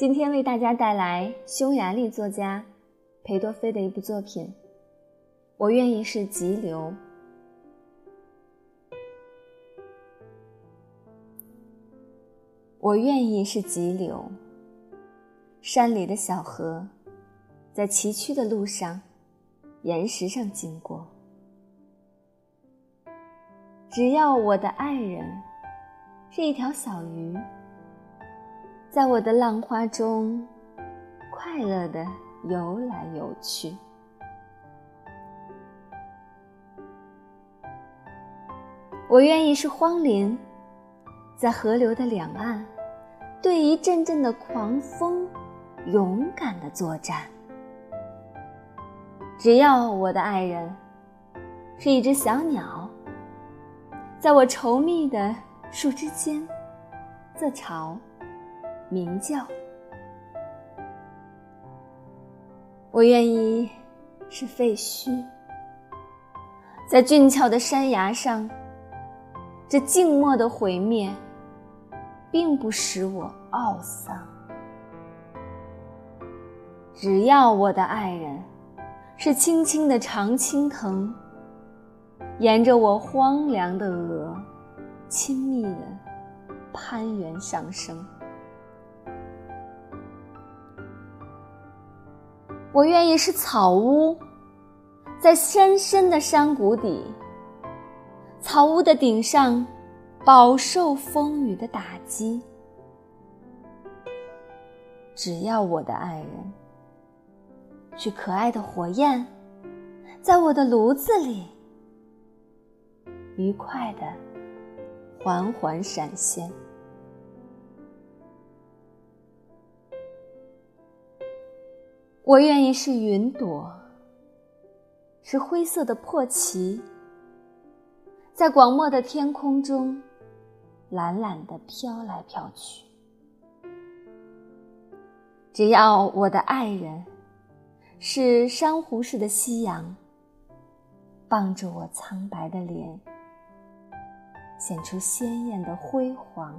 今天为大家带来匈牙利作家裴多菲的一部作品。我愿意是急流，我愿意是急流。山里的小河，在崎岖的路上、岩石上经过。只要我的爱人是一条小鱼，在我的浪花中快乐的游来游去。我愿意是荒林，在河流的两岸，对一阵阵的狂风，勇敢的作战。只要我的爱人是一只小鸟，在我稠密的树枝间自嘲、鸣叫。我愿意是废墟，在俊俏的山崖上。这静默的毁灭，并不使我懊丧。只要我的爱人是青青的常青藤，沿着我荒凉的额，亲密的攀援上升。我愿意是草屋，在深深的山谷底。草屋的顶上，饱受风雨的打击。只要我的爱人是可爱的火焰，在我的炉子里愉快的缓缓闪现。我愿意是云朵，是灰色的破旗。在广漠的天空中，懒懒地飘来飘去。只要我的爱人是珊瑚似的夕阳，傍着我苍白的脸，显出鲜艳的辉煌。